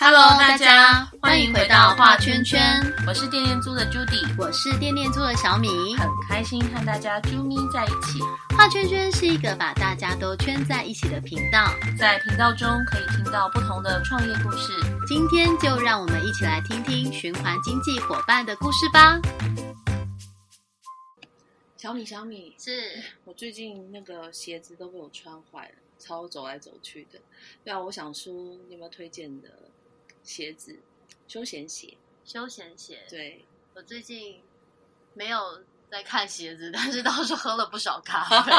Hello，大家欢迎回到画圈圈，我是电电猪的 Judy，我是电电猪的小米，很开心和大家啾咪在一起。画圈圈是一个把大家都圈在一起的频道，在频道中可以听到不同的创业故事。今天就让我们一起来听听循环经济伙伴的故事吧。小米，小米，是我最近那个鞋子都被我穿坏了，超走来走去的。对啊，我想说，你有没有推荐的？鞋子，休闲鞋，休闲鞋。对，我最近没有在看鞋子，但是倒是喝了不少咖啡。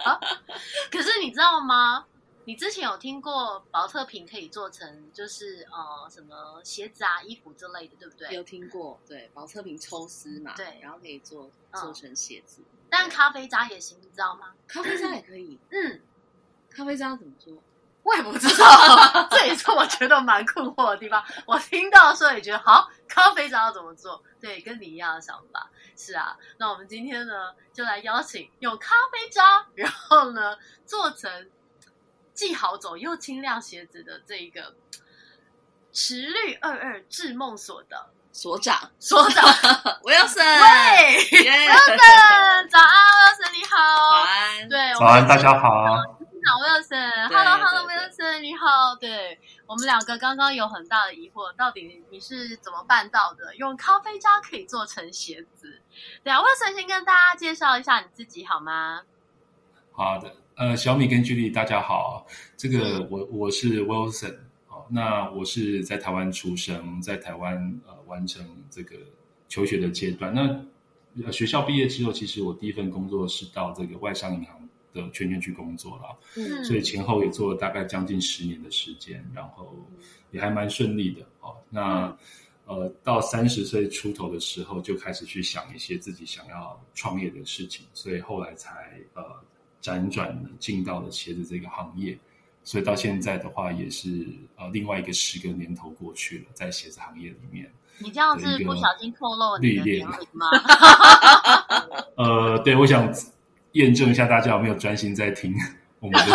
可是你知道吗？你之前有听过保特瓶可以做成就是呃什么鞋子啊、衣服之类的，对不对？有听过，对，保特瓶抽丝嘛，对，然后可以做做成鞋子。但咖啡渣也行，你知道吗？咖啡渣也可以。嗯，咖啡渣怎么做？我也不知道，这也是我觉得蛮困惑的地方。我听到的时候也觉得，好，咖啡渣要怎么做？对，跟你一样的想法。是啊，那我们今天呢，就来邀请用咖啡渣，然后呢，做成既好走又轻量鞋子的这一个池绿二二智梦所的所长，所长，Wilson，喂，Wilson，早安，Wilson，你好，早安，对，早安，大家好。好，Wilson，Hello，Hello，Wilson，你好。对我们两个刚刚有很大的疑惑，到底你是怎么办到的？用咖啡渣可以做成鞋子？对啊，Wilson 先跟大家介绍一下你自己好吗？好的，呃，小米跟 Julie 大家好，这个我我是 Wilson，好，那我是在台湾出生，在台湾呃完成这个求学的阶段。那学校毕业之后，其实我第一份工作是到这个外商银行。的圈圈去工作了，嗯，所以前后也做了大概将近十年的时间，然后也还蛮顺利的哦。那呃，到三十岁出头的时候，就开始去想一些自己想要创业的事情，所以后来才呃辗转进到了鞋子这个行业。所以到现在的话，也是呃另外一个十个年头过去了，在鞋子行业里面，你这样是不小心透露你的年龄吗？呃，对，我想。验证一下，大家有没有专心在听 我们的？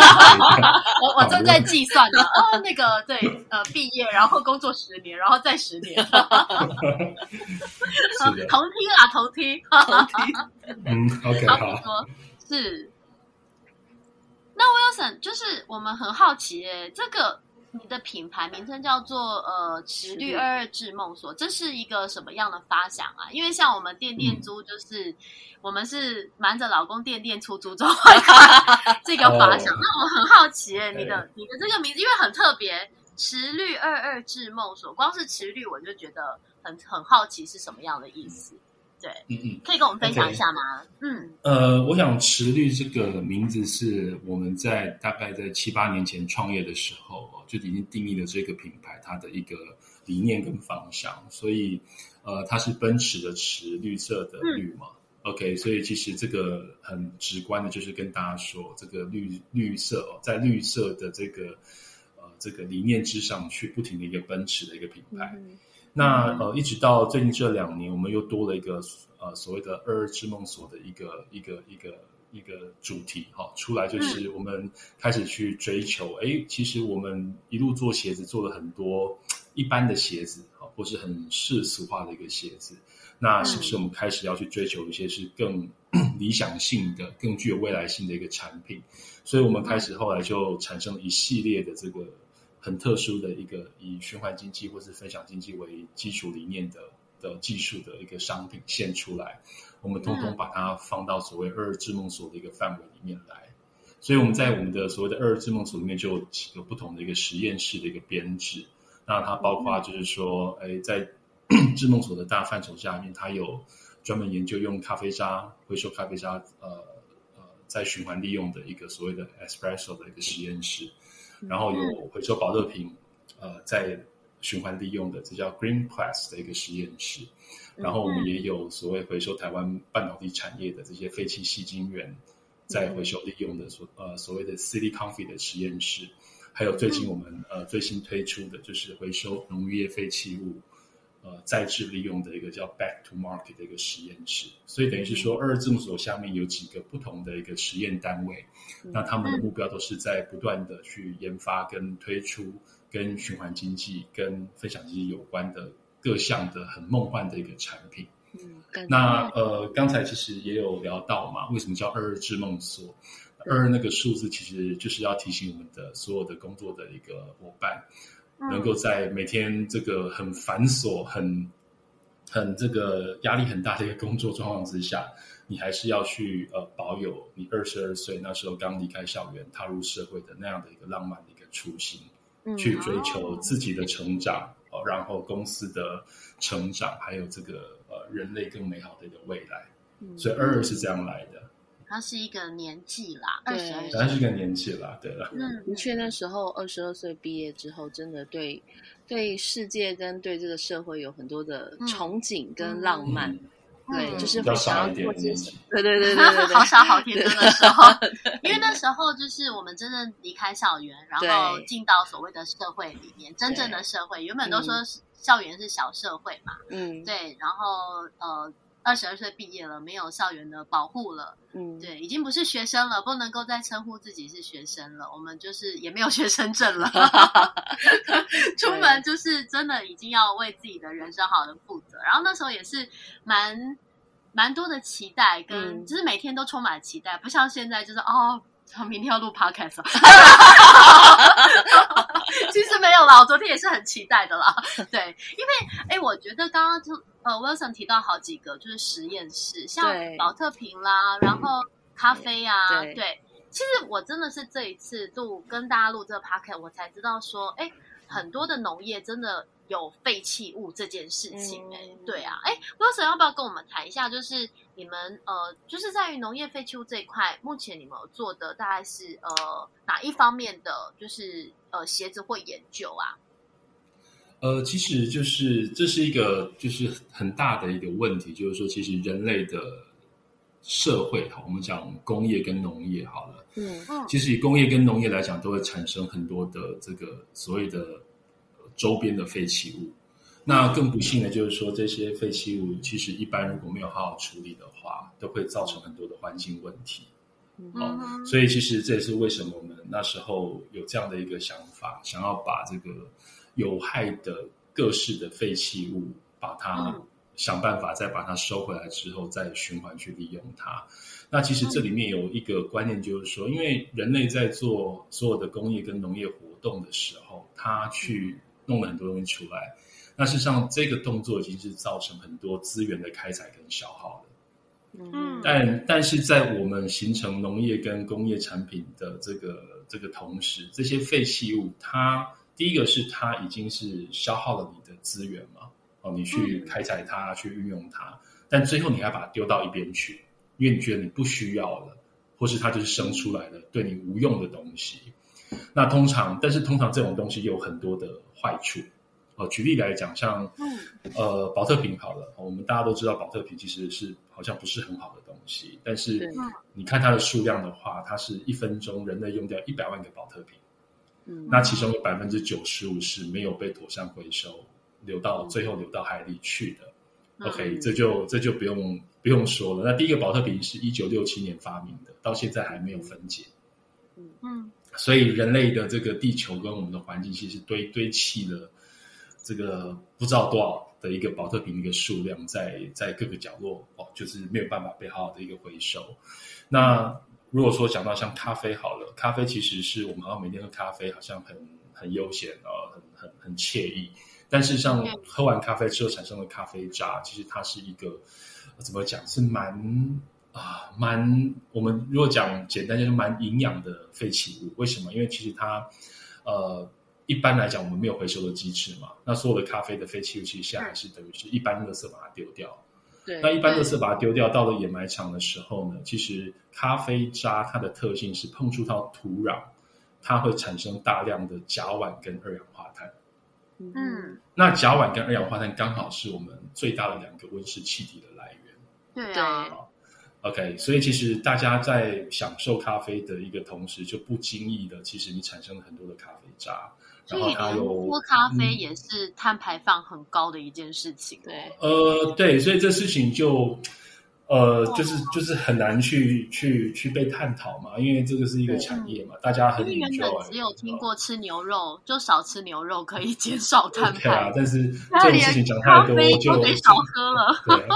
我我正在计算呢。哦，那个对，呃，毕业然后工作十年，然后再十年。是的，同听啊，同听，同听。嗯，OK，好。是。那 Wilson，就是我们很好奇，诶，这个。你的品牌名称叫做呃池绿二二智梦所，这是一个什么样的发想啊？因为像我们店店租，就是我们是瞒着老公店店出租中 这个发想。那我很好奇，哎，你的你的这个名字因为很特别，池绿二二智梦所，光是池绿我就觉得很很好奇是什么样的意思。对，嗯嗯，可以跟我们分享一下吗？嗯，呃，我想池绿这个名字是我们在大概在七八年前创业的时候就已经定义了这个品牌它的一个理念跟方向，所以呃，它是奔驰的驰，绿色的绿嘛，OK，所以其实这个很直观的就是跟大家说，这个绿绿色哦，在绿色的这个呃这个理念之上去不停的一个奔驰的一个品牌。那呃，一直到最近这两年，我们又多了一个呃所谓的“二二之梦所”的一个一个一个一个主题哈，出来就是我们开始去追求，哎，其实我们一路做鞋子做了很多一般的鞋子哈，或是很世俗化的一个鞋子，那是不是我们开始要去追求一些是更 理想性的、更具有未来性的一个产品？所以我们开始后来就产生了一系列的这个。很特殊的一个以循环经济或是分享经济为基础理念的的技术的一个商品现出来，我们通通把它放到所谓二二智梦所的一个范围里面来。所以我们在我们的所谓的二二智梦所里面就有几个不同的一个实验室的一个编制。那它包括就是说，哎，在智梦所的大范畴下面，它有专门研究用咖啡渣回收咖啡渣，呃呃，在循环利用的一个所谓的 espresso 的一个实验室。然后有回收保热瓶，呃，在循环利用的，这叫 Green Plus 的一个实验室。然后我们也有所谓回收台湾半导体产业的这些废弃细晶圆，在回收利用的所呃所谓的 City Coffee 的实验室。还有最近我们呃最新推出的就是回收农渔业废弃物，呃再制利用的一个叫 Back to Market 的一个实验室。所以等于是说，二二字母所下面有几个不同的一个实验单位，那他们的目标都是在不断的去研发跟推出跟循环经济、跟分享经济有关的各项的很梦幻的一个产品。嗯，那呃，刚才其实也有聊到嘛，为什么叫二二之梦所？二那个数字其实就是要提醒我们的所有的工作的一个伙伴，能够在每天这个很繁琐、很很这个压力很大的一个工作状况之下，你还是要去呃保有你二十二岁那时候刚离开校园、踏入社会的那样的一个浪漫的一个初心，嗯去追求自己的成长，哦，然后公司的成长，还有这个呃人类更美好的一个未来。嗯。所以二二是这样来的，它是一个年纪啦，二对十二当然是。一个年纪啦，对了。嗯，的确，那时候二十二岁毕业之后，真的对对世界跟对这个社会有很多的嗯憧憬跟浪漫，嗯对，嗯就是比较会想要做些什的年纪，对对对对对 对，好傻好天真的时候，因为那时候就是我们真正离开校园，然后对进到所谓的社会里面，真正的社会。原本都说是校园是小社会嘛，嗯对，然后呃，二十二岁毕业了，没有校园的保护了，嗯，对，已经不是学生了，不能够再称呼自己是学生了，我们就是也没有学生证了，出门就是真的已经要为自己的人生好好的负责。然后那时候也是蛮蛮多的期待，跟、嗯就是每天都充满期待，不像现在就是哦。明天要录 podcast，了 其实没有啦，我昨天也是很期待的啦。对，因为哎，我觉得刚刚就呃，Wilson 提到好几个就是实验室，像保特瓶啦，然后咖啡啊，对对。其实我真的是这一次录跟大家录这个 podcast，我才知道说，哎，很多的农业真的有废弃物这件事情、哎、嗯对啊，哎，Wilson 要不要跟我们谈一下？就是你们呃，就是在于农业废弃物这一块，目前你们有做的大概是呃哪一方面的，就是呃鞋子或研究啊？呃，其实就是这是一个就是很大的一个问题，就是说，其实人类的社会哈，我们讲工业跟农业好了，嗯嗯其实以工业跟农业来讲，都会产生很多的这个所谓的呃周边的废弃物。那更不幸的就是说，这些废弃物其实一般如果没有好好处理的话，都会造成很多的环境问题。嗯哦所以其实这也是为什么我们那时候有这样的一个想法，想要把这个有害的各式的废弃物，把它嗯想办法再把它收回来之后，再循环去利用它。那其实这里面有一个观念，就是说，因为人类在做所有的工业跟农业活动的时候，他去弄了很多东西出来，那事实上这个动作已经是造成很多资源的开采跟消耗了。嗯但但是在我们形成农业跟工业产品的这个这个同时，这些废弃物，它第一个是它已经是消耗了你的资源嘛，哦，你去开采它，去运用它，但最后你还把它丢到一边去，因为你觉得你不需要了，或是它就是生出来的对你无用的东西。那通常，但是通常这种东西有很多的坏处。哦，举例来讲，像嗯呃，保特瓶好了，我们大家都知道保特瓶其实是好像不是很好的东西，但是对你看它的数量的话，它是一分钟人类用掉一百万个保特瓶，嗯那其中有百分之九十五是没有被妥善回收，流到最后流到海里去的。嗯 OK，这就这就不用不用说了。那第一个保特瓶是一九六七年发明的，到现在还没有分解。嗯嗯所以人类的这个地球跟我们的环境，其实堆堆砌了这个不知道多少的一个保特瓶的一个数量在，在各个角落哦，就是没有办法被好好的一个回收。那如果说讲到像咖啡好了，咖啡其实是我们好像每天喝咖啡，好像很很悠闲哦，很很很惬意。但事实上嗯，喝完咖啡之后产生的咖啡渣，其实它是一个呃怎么讲，是蛮啊蛮我们如果讲简单就是蛮营养的废弃物。为什么？因为其实它呃一般来讲我们没有回收的机制嘛，那所有的咖啡的废弃物其实下来是等于是一般垃圾把它丢掉。对那一般垃圾把它丢掉，到了掩埋场的时候呢，其实咖啡渣它的特性是碰触到土壤，它会产生大量的甲烷跟二氧化碳。嗯嗯，那甲烷跟二氧化碳刚好是我们最大的两个温室气体的来源。对啊，OK，所以其实大家在享受咖啡的一个同时，就不经意的，其实你产生了很多的咖啡渣，然后它有喝咖啡嗯也是碳排放很高的一件事情。对，呃，对，所以这事情就呃，哦就是就是很难去去去被探讨嘛，因为这个是一个产业嘛，大家很原本。只有听过吃牛肉，就少吃牛肉可以减少碳对啊排，，但是这种事情讲咖太多就得少喝了。对。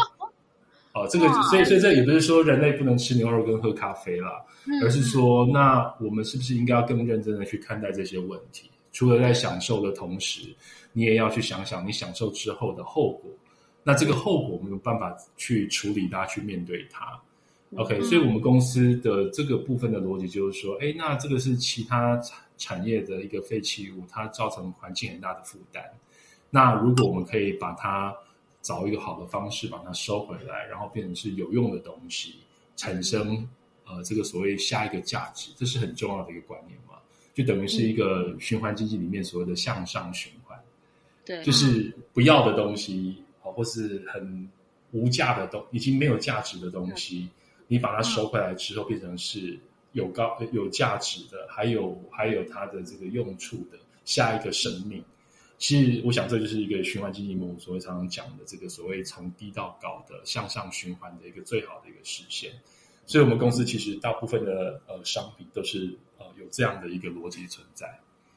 哦，这个所以所以这也不是说人类不能吃牛肉跟喝咖啡啦，嗯而是说，那我们是不是应该要更认真的去看待这些问题？除了在享受的同时，你也要去想想你享受之后的后果。那这个后果我们有办法去处理它，去面对它。OK，、嗯所以我们公司的这个部分的逻辑就是说，哎，那这个是其他产产业的一个废弃物，它造成环境很大的负担。那如果我们可以把它找一个好的方式把它收回来，然后变成是有用的东西，产生呃这个所谓下一个价值，这是很重要的一个观念嘛，就等于是一个循环经济里面所谓的向上循环，对，就是不要的东西，好或是很无价的东，已经没有价值的东西，你把它收回来之后，变成是有高有价值的，还有还有它的这个用处的下一个生命。其实，我想这就是一个循环经济梦所谓常常讲的这个所谓从低到高的向上循环的一个最好的一个实现。所以，我们公司其实大部分的呃商品都是呃有这样的一个逻辑存在。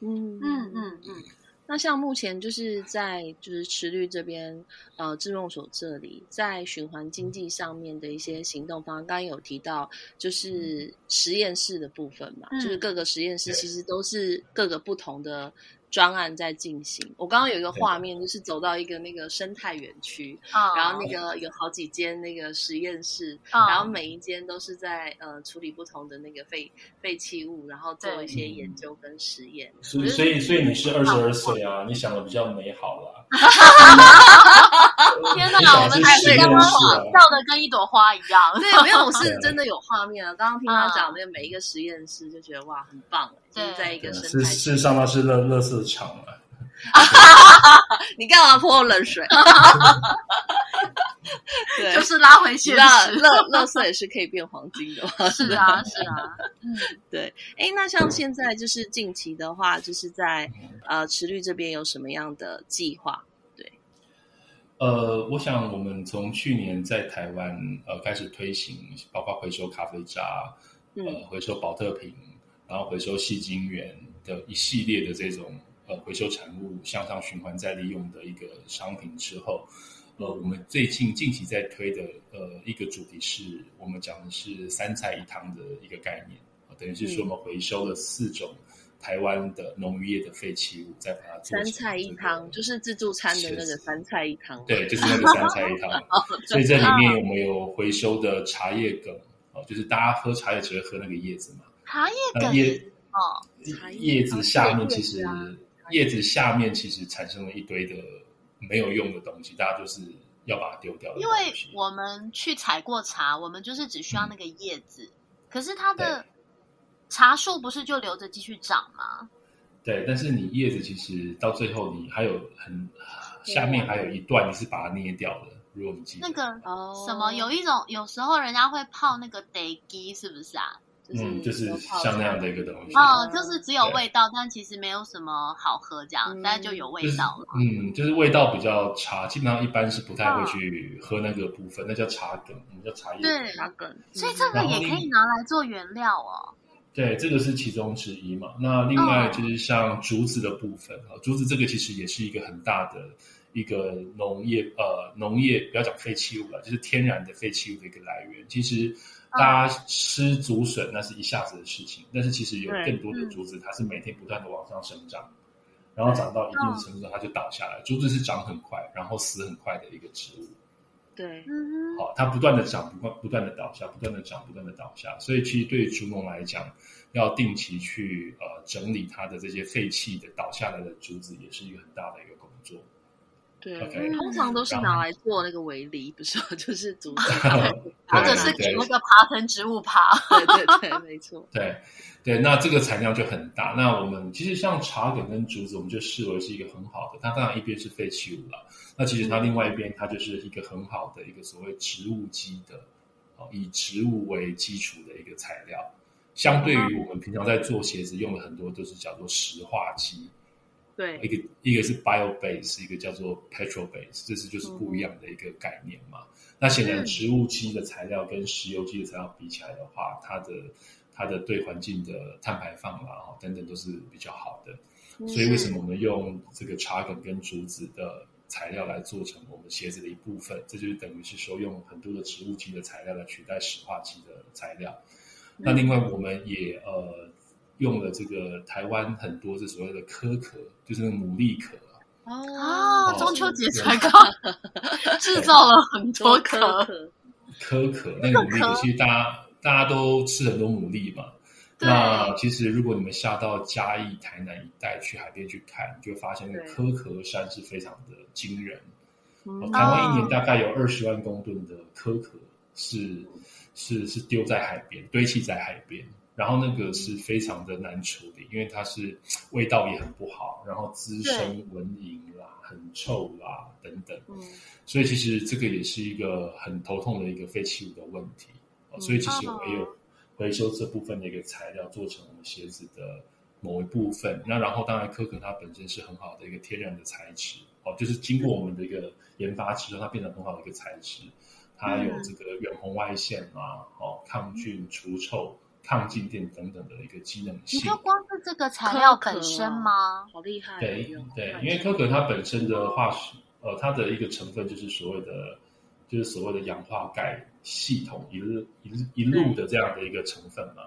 嗯嗯嗯。嗯，那像目前就是在就是池绿这边，呃，智用所这里在循环经济上面的一些行动方案，刚刚有提到就是实验室的部分嘛，嗯就是各个实验室其实都是各个不同的专案在进行。我刚刚有一个画面，就是走到一个那个生态园区，啊然后那个有好几间那个实验室，啊然后每一间都是在呃处理不同的那个废废弃物，然后做一些研究跟实验。所以，所以，所以你是二十二岁啊，你想的比较美好啦。天你哪，我们想的是还是刚刚实验室啊笑的跟一朵花一样。对，没有，我是真的有画面啊！刚刚听他嗯讲那个每一个实验室，就觉得哇，很棒哎，就是对在一个生是态事实上，那是乐乐色场啊。你干嘛泼我冷水？对，就是拉回现知道实。乐乐色也是可以变黄金的嘛。是啊，是啊，嗯，对。哎，那像现在就是近期的话，就是在呃池绿这边有什么样的计划？呃，我想我们从去年在台湾呃开始推行，包括回收咖啡渣，嗯。呃，回收保特瓶，然后回收细晶圆的一系列的这种呃回收产物向上循环再利用的一个商品之后，呃，我们最近近期在推的呃一个主题是我们讲的是三菜一汤的一个概念，呃等于是说我们回收了四种台湾的农渔业的废弃物，再把它做三菜一这个汤，就是自助餐的那个三菜一汤。对，就是那个三菜一汤。所以这里面我们有回收的茶叶梗，哦，就是大家喝茶叶只会喝那个叶子嘛，茶叶梗也哦，叶叶子下面其实叶子啊叶子下面其实产生了一堆的没有用的东西，大家就是要把它丢掉因为。我们去采过茶，我们就是只需要那个叶子，可是它的茶树不是就留着继续长吗？对，但是你叶子其实到最后你还有很下面还有一段你是把它捏掉的，如果你记得那。个哦，什么，有一种有时候人家会泡那个 day 鸡，是不是啊？就是嗯，就是像那样的一个东西。哦，就是只有味道，但其实没有什么好喝，这样，嗯但是就有味就是道了。嗯，就是味道比较差，基本上一般是不太嗯会去喝那个部分，那叫茶梗，我们叫茶叶。对，茶梗，所以这个也可以拿来做原料哦。对，这个是其中之一嘛。那另外就是像竹子的部分啊，竹子这个其实也是一个很大的一个农业呃农业不要讲废弃物了，就是天然的废弃物的一个来源。其实大家吃竹笋那是一下子的事情，但是其实有更多的竹子它是每天不断的往上生长，然后长到一定的程度它就倒下来。竹子是长很快，然后死很快的一个植物。对，嗯，好，它不断的长，不断不断的倒下，不断的长，不断的倒下。所以其实对于竹农来讲，要定期去呃整理它的这些废弃的倒下来的竹子，也是一个很大的一个工作。对通常都是拿来做那个围篱，不是？就是 竹子，或者是给那个爬藤植物爬。对对对，没错。对对，那这个产量就很大。那我们其实像茶梗跟竹子，我们就视为是一个很好的。它当然一边是废弃物了，那其实它另外一边它就是一个很好的一个所谓植物基的，哦，以植物为基础的一个材料。相对于我们平常在做鞋子用的很多都是叫做石化基，对一，个一个是 bio base，一个叫做 petrol base，这是就是不一样的一个概念嘛。那显然植物基的材料跟石油基的材料比起来的话，它的它的对环境的碳排放啦，哈等等都是比较好的。所以为什么我们用这个茶梗跟竹子的材料来做成我们鞋子的一部分？这就是等于是说用很多的植物基的材料来取代石化基的材料。那另外我们也呃用了这个台湾很多这所谓的壳壳，就是那个牡蛎壳哦中秋节才刚 制造了很多壳。壳，壳，那个牡蛎壳，其实大家大家都吃很多牡蛎嘛。那其实如果你们下到嘉义、台南一带去海边去看，你就会发现那个对。壳壳山是非常的惊人。嗯。哦台湾一年大概有二十万公吨的壳壳是是是丢在海边，堆砌在海边，然后那个是非常的难处理，因为它是味道也很不好，然后滋生蚊蝇啦、很臭啦等等，嗯所以其实这个也是一个很头痛的一个废弃物的问题。哦所以其实我们也有回收这部分的一个材料，做成我们鞋子的某一部分。那然后当然，可可它本身是很好的一个天然的材质哦，就是经过我们的一个研发之后，它变成很好的一个材质。它有这个远红外线啊，哦，抗菌、除臭、抗静电等等的一个机能你性。就光是这个材料本身吗？好厉害，对用对，因为可可它本身的化学，呃，它的一个成分就是所谓的，就是所谓的氧化钙系统一路一路一路的这样的一个成分嘛，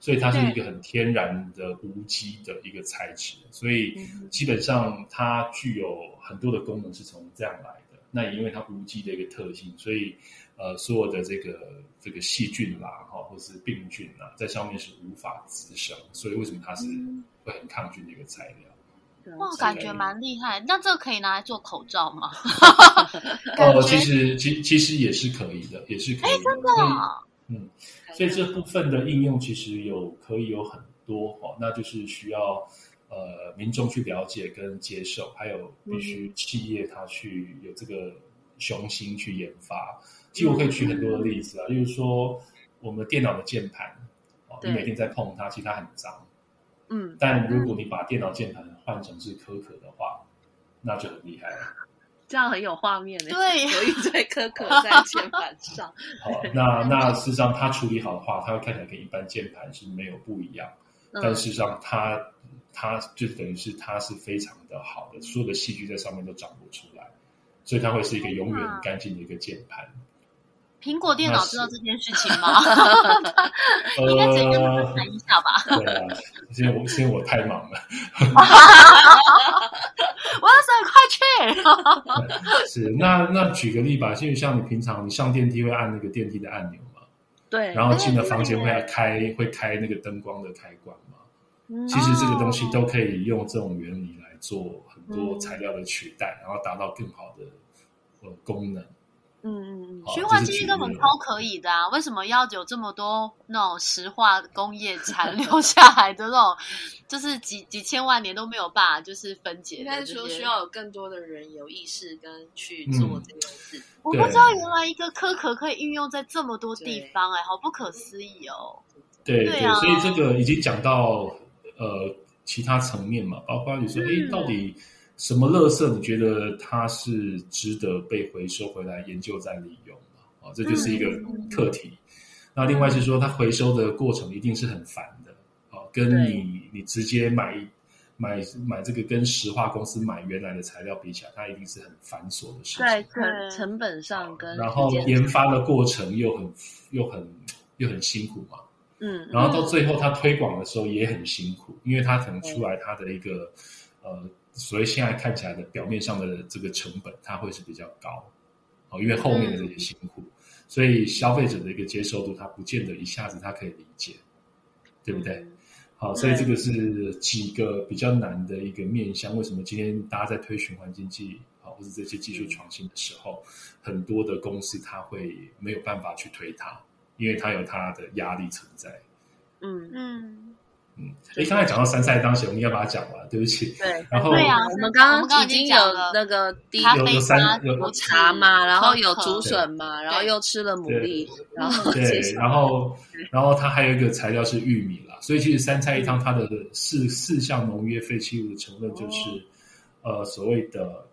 所以它是一个很天然的无机的一个材质，所以基本上它具有很多的功能是从这样来的。那也因为它无机的一个特性，所以呃，所有的这个这个细菌啦，哈，或是病菌啦，在上面是无法滋生，所以为什么它是会很抗菌的一个材料？哇，感觉蛮厉害。那这个可以拿来做口罩吗？哦，其实其其实也是可以的，也是可以的。真的啊嗯，所以这部分的应用其实有可以有很多哦，那就是需要呃民众去了解跟接受，还有必须企业它去有这个雄心去研发。其实我可以举很多的例子啊，例如说我们电脑的键盘哦，你每天在碰它，其实它很脏，嗯，但如果你把电脑键盘换成是可可的话，那就很厉害了。这样很有画面的，对 有一堆可可在 键盘上，好，那那事实上它处理好的话，它会看起来跟一般键盘是没有不一样，但嗯事实上它它就等于是它是非常的好的，所有的细菌在上面都长不出来，所以它会是一个永远很干净的一个键盘。苹果电脑知道这件事情吗？呃，应该直接跟他们谈一下吧。对啊，是因为我是因为我太忙了。我要说快去！是，那那举个例吧，就像你平常你上电梯会按那个电梯的按钮嘛，对，然后进了房间会开会开那个灯光的开关嘛。嗯其实这个东西都可以用这种原理来做很多材料的取代，然后达到更好的呃功能。嗯嗯嗯，循环经济根本超可以的啊！为什么要有这么多那种石化工业残 留下来的那种，就是几几千万年都没有办法就是分解应的这些？该说需要有更多的人有意识跟去做嗯这件事。我不知道原来一个科壳可以运用在这么多地方、哎，好不可思议哦！对对啊所以这个已经讲到呃其他层面嘛，包括你说，哎、嗯到底什么垃圾你觉得它是值得被回收回来研究再利用嘛？啊、这就是一个嗯课题。那另外是说，它回收的过程一定是很烦的啊、跟你你直接买买买这个跟石化公司买原来的材料比起来，它一定是很繁琐的事情。在对成成本上跟然后研发的过程又很又很又很辛苦嘛。嗯，然后到最后，它推广的时候也很辛苦，因为它可能出来它的一个呃，所以现在看起来的表面上的这个成本，它会是比较高，哦，因为后面的这些辛苦，所以消费者的一个接受度，他不见得一下子他可以理解，对不对？嗯好，所以这个是几个比较难的一个面向。为什么今天大家在推循环经济啊，或者这些技术创新的时候，很多的公司它会没有办法去推它，因为它有它的压力存在。嗯嗯，嗯，哎，刚才讲到三菜当时，我们要把它讲完，对不起。对，然后对啊我们刚刚已经有那个第一有有三有有茶嘛，然后有竹可笋嘛，然后又吃了牡蛎，然后对然后然后它还有一个材料是玉米啦，所以其实三菜一汤它的四四项农业废弃物的成分就是、呃所谓的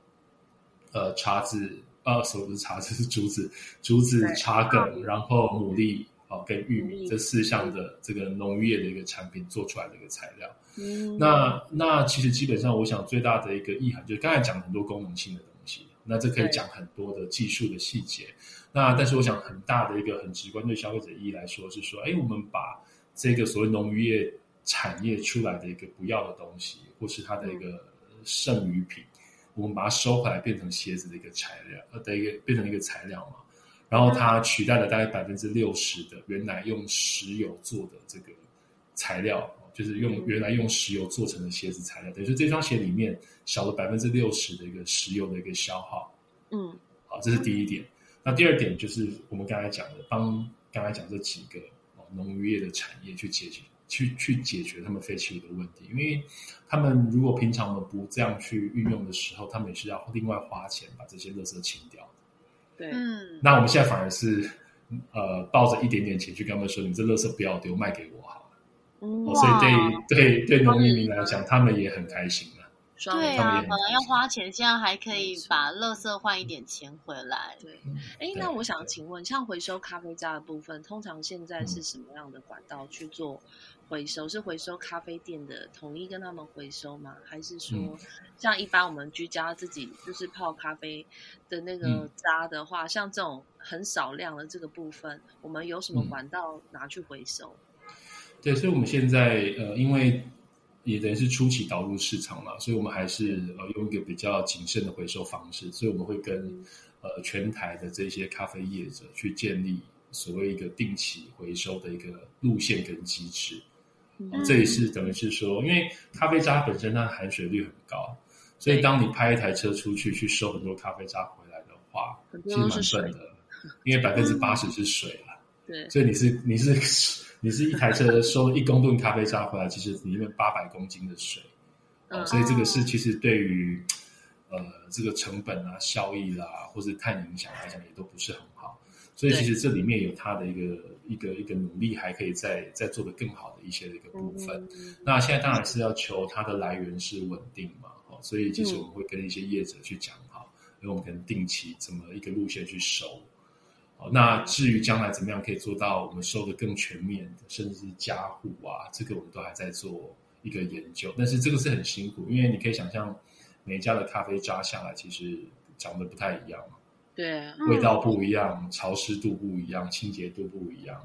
呃茶籽呃所谓不是茶籽是竹子竹子茶梗，然后牡蛎哦跟玉米这四项的这个农渔业的一个产品做出来的一个材料。嗯那那其实基本上，我想最大的一个意涵就是刚才讲很多功能性的东西，那这可以讲很多的技术的细节。那但是我想很大的一个很直观对消费者意义来说是说，哎，我们把这个所谓农渔业产业出来的一个不要的东西，或是它的一个剩余品，我们把它收回来变成鞋子的一个材料，呃的一个变成一个材料嘛。然后它取代了大概百分之六十的原来用石油做的这个材料，就是用原来用石油做成的鞋子材料，等于说这双鞋里面少了百分之六十的一个石油的一个消耗。嗯好，这是第一点。那第二点就是我们刚才讲的，帮刚才讲这几个哦农渔业的产业去解决、去去解决他们废弃物的问题，因为他们如果平常我们不这样去运用的时候，他们也是要另外花钱把这些垃圾清掉。对，嗯，那我们现在反而是呃抱着一点点钱去跟他们说，你这垃圾不要丢，卖给我好了。嗯哦，所以对对对农民来讲，他们也很开心啊。双对啊，本来要花钱，现在还可以把垃圾换一点钱回来。对，哎，对那我想请问，像回收咖啡渣的部分，通常现在是什么样的管道去做回收？是回收咖啡店的统一跟他们回收吗？还是说嗯像一般我们居家自己就是泡咖啡的那个嗯渣的话，像这种很少量的这个部分，我们有什么嗯管道拿去回收？对，所以我们现在呃，因为也等于是初期导入市场嘛，所以我们还是呃用一个比较谨慎的回收方式，所以我们会跟呃全台的这些咖啡业者去建立所谓一个定期回收的一个路线跟机制。这也是等于是说，因为咖啡渣本身它的含水率很高，所以当你派一台车出去去收很多咖啡渣回来的话，其实蛮笨的，因为百分之八十是水了。对，所以你是你是你是一台车收一公吨咖啡渣回来，其实里面八百公斤的水，哦，嗯所以这个是其实对于呃这个成本啊、效益啦，或是碳影响来讲，也都不是很好。所以其实这里面有它的一个一个一个努力，还可以再再做得更好的一些的一个部分。嗯那现在当然是要求它的来源是稳定嘛，哦，所以其实我们会跟一些业者去讲好，因为我们可能定期怎么一个路线去收。哦，那至于将来怎么样可以做到我们收的更全面的，甚至是加户啊，这个我们都还在做一个研究。但是这个是很辛苦，因为你可以想象每一家的咖啡渣下来其实长得不太一样嘛，对味道不一样，潮湿度不一样，清洁度不一样。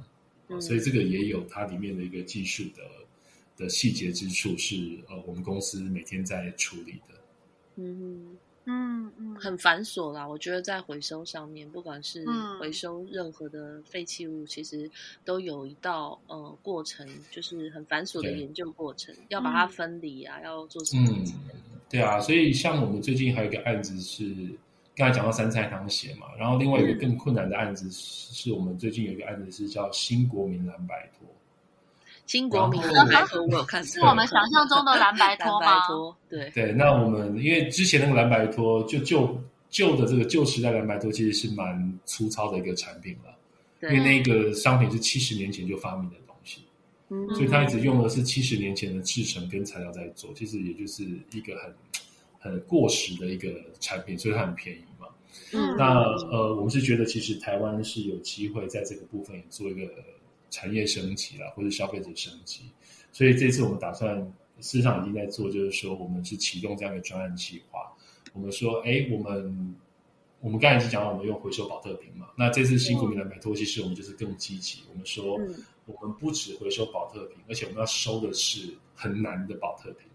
嗯所以这个也有它里面的一个技术的的细节之处，是呃我们公司每天在处理的。嗯。嗯嗯，很繁琐啦。我觉得在回收上面，不管是嗯回收任何的废弃物，其实都有一道呃过程，就是很繁琐的研究过程，要把它嗯分离啊，要做什么嗯，对啊，所以像我们最近还有一个案子是，刚才讲到三菜汤鞋嘛，然后另外有一个更困难的案子是，是我们最近有一个案子是叫新国民蓝白托。新国民蓝白托，我有看，是我们想象中的蓝白 蓝白托吗？对，对，那我们因为之前那个蓝白托，就旧旧的这个旧时代蓝白托，其实是蛮粗糙的一个产品了，因为，那个商品是七十年前就发明的东西。嗯所以它一直用的是七十年前的制成跟材料在做，其实也就是一个很很过时的一个产品，所以它很便宜嘛。嗯那呃，我们是觉得其实台湾是有机会在这个部分也做一个产业升级啦，或者消费者升级。所以这次我们打算，事实上已经在做，就是说我们是启动这样一个专案计划。我们说，哎，我们我们刚才是讲我们用回收保特瓶嘛，那这次新国民蓝白托，其实我们就是更积极，我们说。嗯我们不只回收保特瓶，而且我们要收的是很难的保特瓶。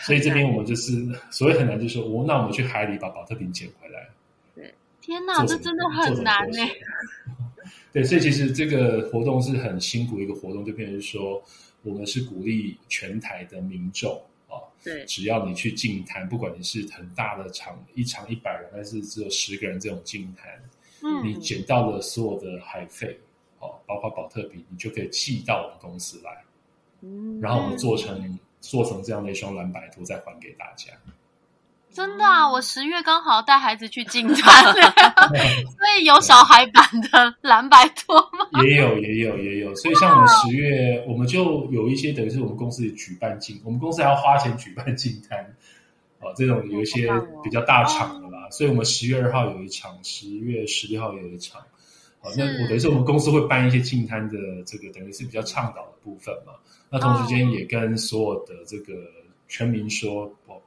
所以这边我们就是所谓很难，就是说我那我们去海里把保特瓶捡回来。对天哪，这真的很难呢。对，所以其实这个活动是很辛苦一个活动，就变成说我们是鼓励全台的民众啊，对，只要你去净滩，不管你是很大的场，一场一百人，还是只有十个人这种净滩，你嗯捡到了所有的海费，哦，包括保特瓶，你就可以寄到我们公司来。嗯然后我们做成做成这样的一双蓝白拖再还给大家。真的啊，我十月刚好带孩子去进滩，所以有小孩版的蓝白拖吗？也有，也有，也有。所以像我们十月，我们就有一些等于是我们公司举办进，我们公司还要花钱举办进摊，哦，这种有一些比较大场的啦。所以我们十月二号有一场，十月十六号有一场。哦，那我等于是我们公司会办一些进摊的这个等于是比较倡导的部分嘛。那同时间也跟所有的这个全民说，哦，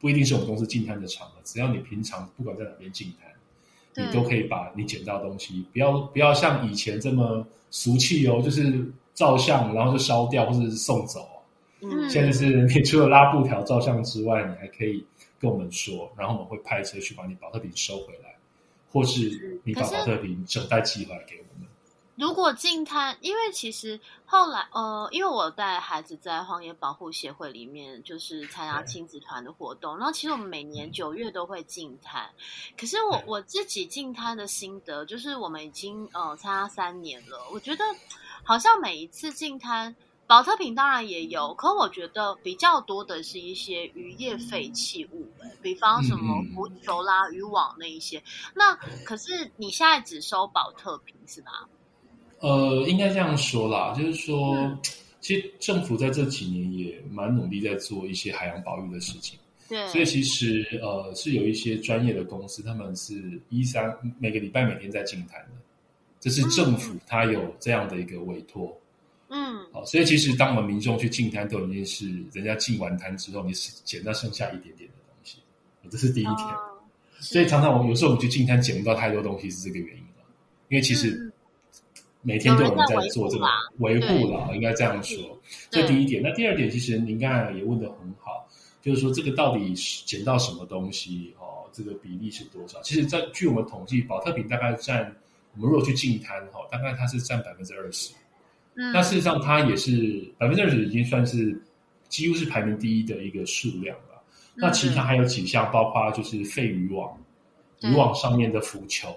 不一定是我们公司进摊的场合，只要你平常不管在哪边进摊。你都可以把你捡到的东西，不要不要像以前这么俗气哦，就是照相然后就烧掉或者是送走哦。嗯现在是你除了拉布条照相之外，你还可以跟我们说，然后我们会派车去把你保特瓶收回来，或是你把保特瓶整袋寄回来给我们。如果进摊，因为其实后来呃，因为我带孩子在荒野保护协会里面，就是参加对亲子团的活动，然后其实我们每年九月都会进摊。可是我我自己进摊的心得，就是我们已经呃参加三年了，我觉得好像每一次进摊。保特瓶当然也有，可我觉得比较多的是一些渔业废弃物、欸，比方什么浮球啦、渔网那一些。那可是你现在只收保特瓶是吧？呃，应该这样说啦，就是说，嗯其实政府在这几年也蛮努力在做一些海洋保育的事情。对，所以其实呃是有一些专业的公司，他们是一三每个礼拜每天在进摊的，这是政府它有这样的一个委托。嗯，好，所以其实当我们民众去进摊，都已经是人家进完摊之后，你是捡到剩下一点点的东西，这是第一点。哦所以常常我们有时候我们去进摊捡不到太多东西，是这个原因了。因为其实嗯每天都有人在做这个维护啦，应该这样说。这第一点。那第二点，其实您刚才也问的很好，就是说这个到底是捡到什么东西哦？这个比例是多少？其实，在据我们统计，保特瓶大概占我们如果去进摊哈、哦，大概它是占百分之二十。嗯，那事实上，它也是百分之二十，已经算是几乎是排名第一的一个数量了。那其他还有几项，包括就是废渔网、对渔网上面的浮球，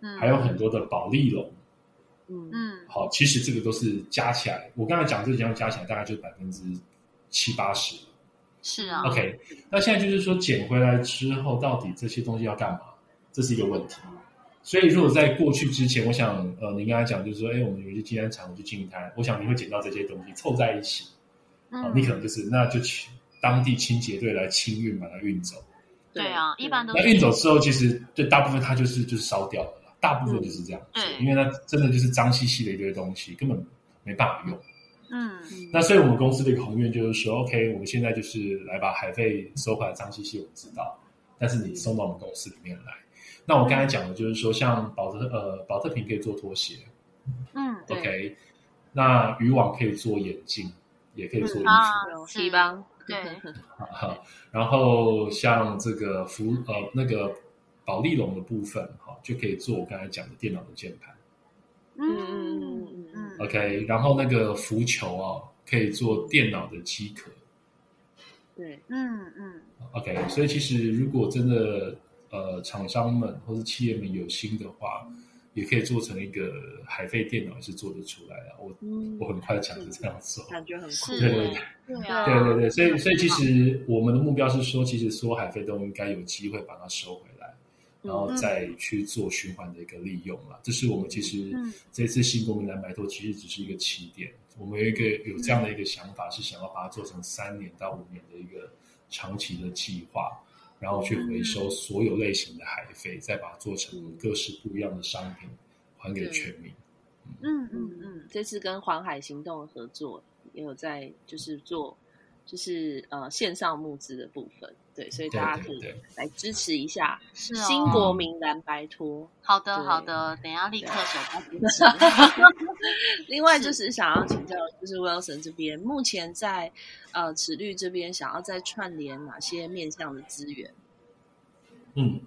嗯还有很多的保利龙。嗯嗯好，其实这个都是加起来，我刚才讲这几样加起来大概就百分之七八十。是啊 OK，那现在就是说捡回来之后，到底这些东西要干嘛？这是一个问题。所以，如果在过去之前，我想，呃，您刚才讲就是说，哎，我们有一些进摊场，我去进它，我想你会捡到这些东西凑在一起，啊、嗯，你可能就是那就请当地清洁队来清运，把它运走。对啊，一般都那运走之后，其实对大部分它就是就是烧掉了，大部分就是这样做，对因为它真的就是脏兮兮的一堆东西，根本没办法用。嗯那所以我们公司的一个宏愿就是说，OK，我们现在就是来把海费收回来，脏兮兮我们知道，但是你送到我们公司里面来。那我刚才讲的就是说，像保特呃保特瓶可以做拖鞋嗯，OK，那渔网可以做眼镜，也可以做衣服。啊有是地方对。哈，然后像这个福呃那个保利龙的部分，哈，就可以做我刚才讲的电脑的键盘嗯嗯嗯嗯嗯，OK，然后那个浮球啊，可以做电脑的机壳对，嗯嗯，OK，所以其实如果真的呃厂商们或是企业们有心的话，也可以做成一个海飞电脑，也是做得出来的。我嗯我很快讲是这样做，感觉很酷，对对对啊，对对对，所以所以其实我们的目标是说，其实所有海飞都应该有机会把它收回来，然后再去做循环的一个利用了。这是我们其实嗯这次新国民蓝白托其实只是一个起点，我们有一个有这样的一个想法，是想要把它做成三年到五年的一个长期的计划，然后去回收所有类型的海废，再把它做成各式不一样的商品，还给全民。嗯。嗯嗯嗯，这次跟环海行动的合作也有在就是做就是呃线上募资的部分，对，所以大家可以来支持一下新国民蓝白托。好的好的，等一下立刻手到支持。另外就是想要请教，就是 Wilson 这边目前在呃齿律这边想要再串联哪些面向的资源？嗯，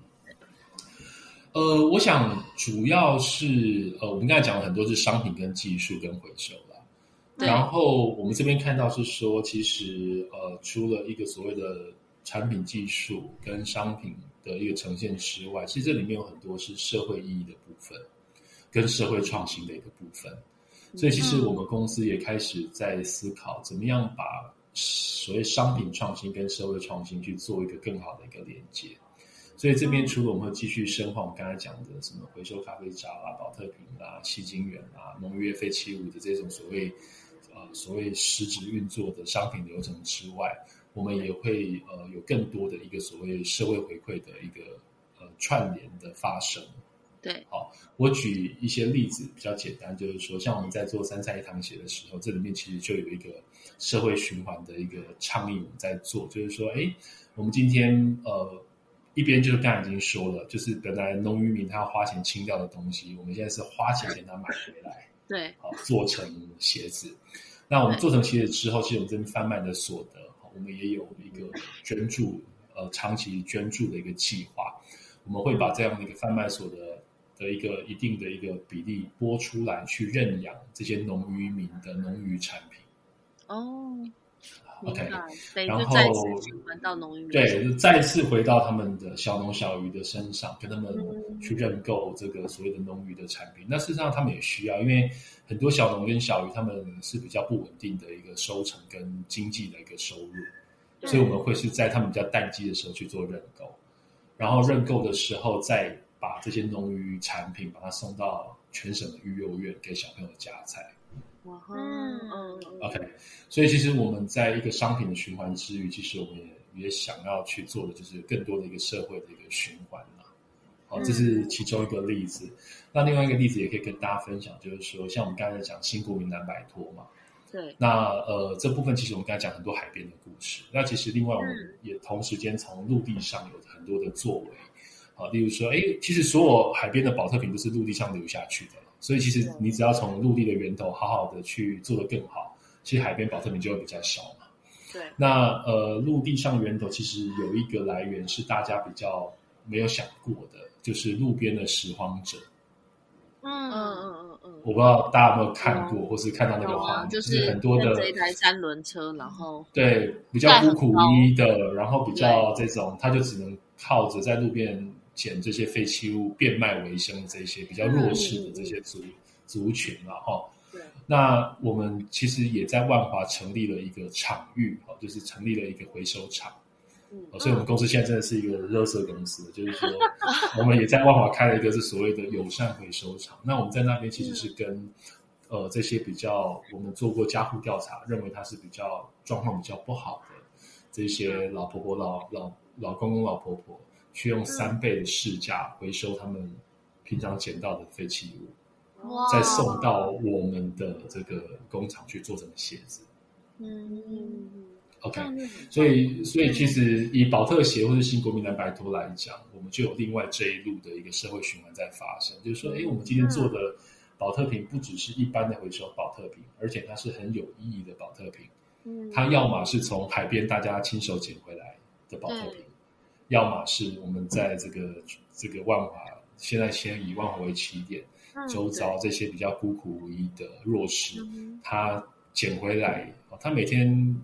呃，我想主要是呃，我们刚才讲了很多是商品跟技术跟回收啦。然后我们这边看到是说，其实呃，除了一个所谓的产品技术跟商品的一个呈现之外，其实这里面有很多是社会意义的部分，跟社会创新的一个部分。所以其实我们公司也开始在思考，怎么样把所谓商品创新跟社会创新去做一个更好的一个连接。所以这边除了我们会继续深化我们刚才讲的什么回收咖啡渣啦、保特瓶啦、吸金源啊、农业废弃物的这种所谓呃所谓实质运作的商品流程之外，我们也会呃有更多的一个所谓社会回馈的一个呃串联的发生。对，好，我举一些例子比较简单，就是说，像我们在做三菜一汤鞋的时候，这里面其实就有一个社会循环的一个倡议，我们在做，就是说，哎，我们今天呃，一边就是刚才已经说了，就是本来农渔民他要花钱清掉的东西，我们现在是花钱给他买回来，对，好做成鞋子。那我们做成鞋子之后，其实我们这边贩卖的所得，我们也有一个捐助，呃，长期捐助的一个计划，我们会把这样的一个贩卖所得。的一个一定的一个比例拨出来，去认养这些农渔民的农渔产品。哦，OK，然后对，就再次回到他们的小农小渔的身上，跟他们去认购这个所谓的农渔的产品。那事实上他们也需要，因为很多小农跟小鱼他们是比较不稳定的一个收成跟经济的一个收入，所以我们会是在他们比较淡季的时候去做认购，然后认购的时候再。把这些农渔产品，把它送到全省的育幼院给小朋友加菜。哇，嗯嗯，OK。所以其实我们在一个商品的循环之余，其实我们也也想要去做的，就是更多的一个社会的一个循环嘛。好，这是其中一个例子。那另外一个例子也可以跟大家分享，就是说，像我们刚才讲新国民难摆脱嘛。对。那呃，这部分其实我们刚才讲很多海边的故事。那其实另外我们也同时间从陆地上有很多的作为。好，例如说，哎，其实所有海边的保特瓶都是陆地上流下去的，所以其实你只要从陆地的源头好好的去做得更好，其实海边保特瓶就会比较少嘛。对。那呃，陆地上源头其实有一个来源是大家比较没有想过的，就是路边的拾荒者。嗯嗯嗯嗯嗯。我不知道大家有没有看过，或是看到那个画面，就是很多的这一台三轮车，然后对比较孤苦无依的，然后比较这种，他就只能靠着在路边。捡这些废弃物变卖为生的这些比较弱势的这些族族群了哈。对。那我们其实也在万华成立了一个场域，哦，就是成立了一个回收厂。嗯。所以，我们公司现在真的是一个热色公司，就是说，我们也在万华开了一个是所谓的友善回收厂。那我们在那边其实是跟呃这些比较我们做过家户调查，认为他是比较状况比较不好的这些老婆婆、老老老公公、老婆婆。去用三倍的市价回收他们平常捡到的废弃物，再送到我们的这个工厂去做成鞋子。嗯，OK，所以所以其实以保特协或者新国民蓝白托来讲，我们就有另外这一路的一个社会循环在发生。就是说，哎，我们今天做的保特瓶不只是一般的回收保特瓶，而且它是很有意义的保特瓶。嗯，它要么是从海边大家亲手捡回来的保特瓶。要么是我们在这个这个万华，现在先以万华为起点，周遭这些比较孤苦无依的弱势，他捡回来，他每天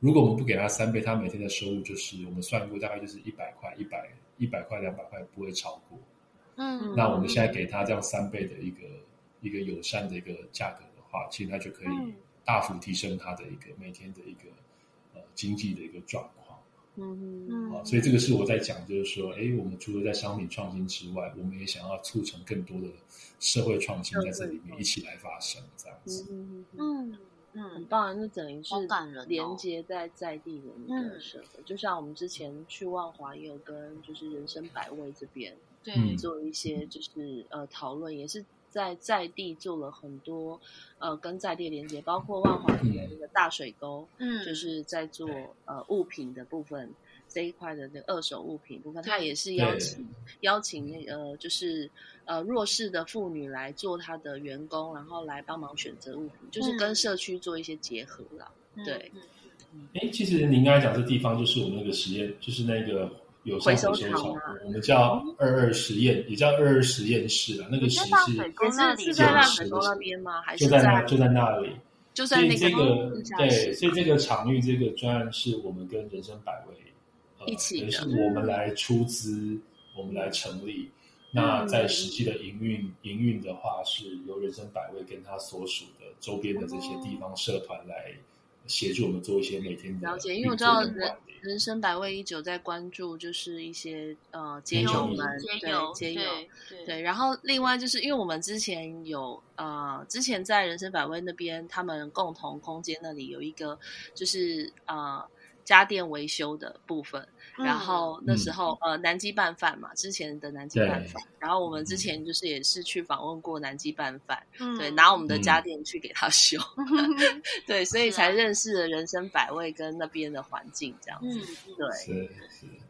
如果我们不给他三倍，他每天的收入就是我们算过大概就是一百块，一百一百块两百块不会超过。嗯，那我们现在给他这样三倍的一个一个友善的一个价格的话，其实他就可以大幅提升他的一个每天的一个呃经济的一个状况。嗯。嗯，啊，所以这个是我在讲，就是说，哎，我们除了在商品创新之外，我们也想要促成更多的社会创新在这里面一起来发生，这样子。嗯嗯。嗯，很棒，那等于是连接在在地人的社会，就像我们之前去万华也有跟就是人生百味这边对。做一些就是呃讨论，也是。在在地做了很多，呃，跟在地连接，包括万华的那个大水沟，嗯，就是在做呃物品的部分这一块的那个二手物品部分，他也是邀请邀请那个就是呃弱势的妇女来做他的员工，然后来帮忙选择物品，就是跟社区做一些结合了。对，哎，其实您刚才讲这地方就是我们那个实验，就是那个。有回收厂，我们叫二二实验，也叫二二实验室啊。那个实是是在烂水沟那边吗？还是就在那就在那里？就在那个对，所以这个场域这个专案是我们跟人生百味一起的，是我们来出资，我们来成立。那在实际的营运营运的话，是由人生百味跟他所属的周边的这些地方社团来协助我们做一些每天的了解，因为我知道人人生百味一直有在关注，就是一些呃街街友友们，街友对街友，对对，然后另外就是因为我们之前有呃，之前在人生百味那边，他们共同空间那里有一个就是呃家电维修的部分，嗯。然后那时候、呃南极拌饭嘛，之前的南极拌对。饭，然后我们之前就是也是去访问过南极拌饭，嗯。对，拿我们的嗯。家电去给他修，对，所以才认识了人生百味跟那边的环境这样子，嗯，对，是是。哇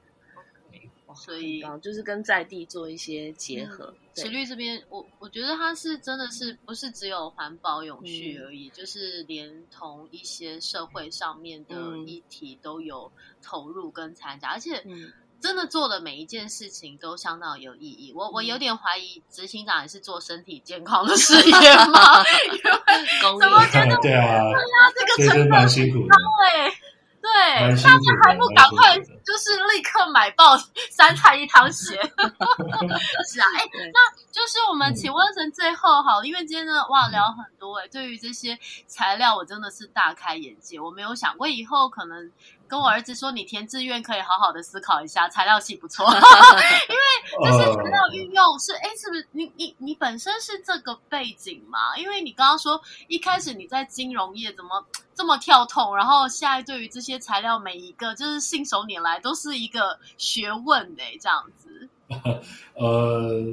所以就是跟在地做一些结合，对。石绿这边，我我觉得它是真的是不是只有环保永续嗯。而已，就是连同一些社会上面的嗯。议题都有投入跟参加，而且嗯。真的做的每一件事情都相当有意义。我我有点怀疑执行长也是做身体健康的事业吗？因为 怎么觉得 对啊，这个成所以真蛮辛苦的，对对，大家，还不赶快就是立刻买爆三菜一汤鞋。是啊，哎、对那就是我们请问成最后好了，因为今天呢，哇，聊很多哎、对于这些材料，我真的是大开眼界。我没有想过以后可能跟我儿子说，你填志愿可以好好的思考一下，材料系不错，这些材料运用是哎，是不是你你你本身是这个背景嘛？因为你刚刚说一开始你在金融业怎么这么跳痛，然后现在对于这些材料每一个就是信手拈来都是一个学问哎，这样子。呃，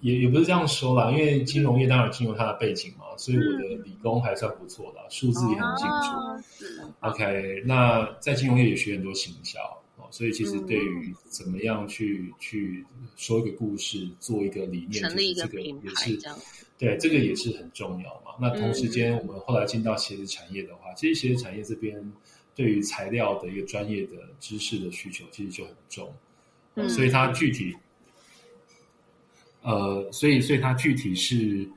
也也不是这样说啦，因为金融业当然有金融它的背景嘛，所以我的理工还算不错的，数字也很清楚。OK，那在金融业也学很多行销哦，所以其实对于嗯怎么样去去说一个故事，做一个理念，成立一其实这个也是牌这样，对，这个也是很重要嘛。那同时间，嗯我们后来进到鞋子产业的话，其实鞋子产业这边对于材料的一个专业的知识的需求，其实就很重。所以它具体，呃，所以所以它具体是，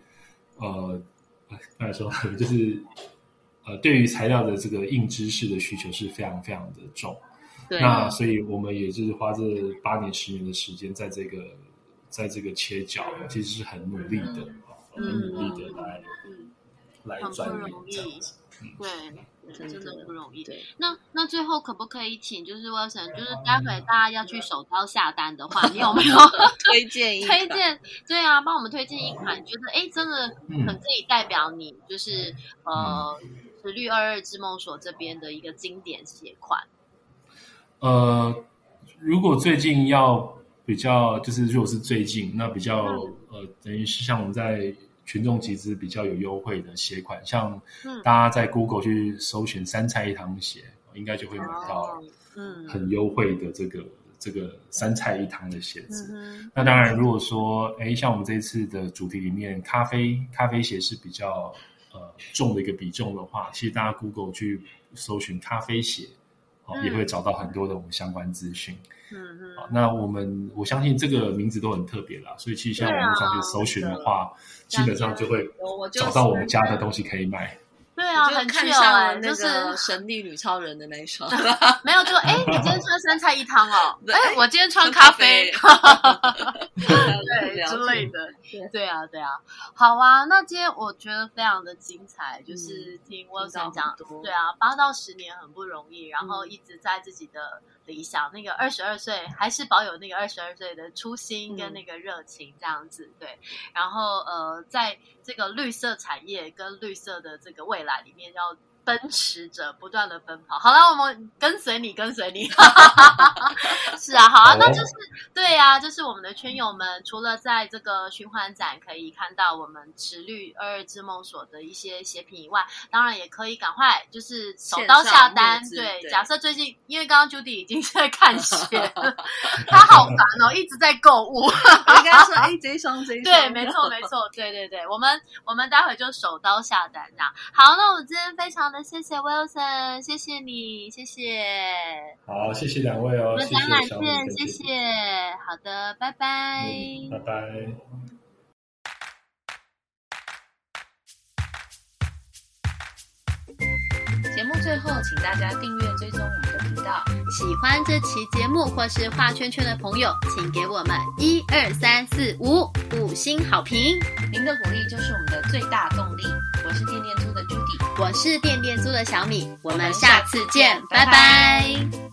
呃，哎刚才说就是，呃，对于材料的这个硬知识的需求是非常非常的重。对，那所以我们也就是花这八年十年的时间，在这个在这个切角，其实是很努力的，很努力的来嗯，来钻研这样子。对，真真的的不容易。对，那那最后可不可以请就是 Wilson，就是待会大家要去手刀下单的话，你有没有 推荐一推荐？对啊，帮我们推荐一款，觉得哎真的嗯很可以代表你，就是呃，是绿二二之梦所这边的一个经典鞋款。呃，如果最近要比较，就是如果是最近，那比较呃，等于是像我们在群众集资比较有优惠的鞋款，像嗯。大家在 Google 去搜寻三菜一汤鞋，应该就会买到很优惠的这个这个三菜一汤的鞋子。嗯那当然，如果说，哎，像我们这次的主题里面，咖啡咖啡鞋是比较呃重的一个比重的话，其实大家 Google 去搜寻咖啡鞋，哦，嗯也会找到很多的我们相关资讯。嗯嗯好，那我们我相信这个名字都很特别啦，所以其实像网络上去搜寻的话，基本上就会找到我们家的东西可以买。对啊，很看上趣哎，了那就是个神力女超人的那一双 没有就哎，你今天穿三菜一汤哦，对哎，我今天穿咖啡。对对之类的对，啊，对啊，好啊。那今天我觉得非常的精彩，就是听嗯听到 Wilson 讲，对啊，八到十年很不容易，然后嗯一直在自己的理想，那个二十二岁还是保有那个二十二岁的初心跟嗯那个热情这样子，对。然后呃，在这个绿色产业跟绿色的这个未来里面要。奔驰着，不断的奔跑。好了，我们跟随你，跟随你。是啊，好啊，那就是对啊，就是我们的圈友们，除了在这个循环展可以看到我们池绿二二之梦所的一些鞋品以外，当然也可以赶快就是手刀下单对，对假设最近因为刚刚 Judy 已经在看鞋了，他好烦哦，一直在购物。我就跟他说，哎，这一双这一 双，对，没错，没错，对对对，我们我们待会就手刀下单这样。好，那我们今天非常谢谢 wilson 谢谢你谢谢。好谢谢两位哦我们展览见谢谢好的拜拜拜拜。节目最后请大家订阅追踪我们的频道。喜欢这期节目或是画圈圈的朋友请给我们一二三四五五星好评。您的鼓励就是我们的最大动力。我是念念猪的我是垫垫租的小米我们下次见拜拜。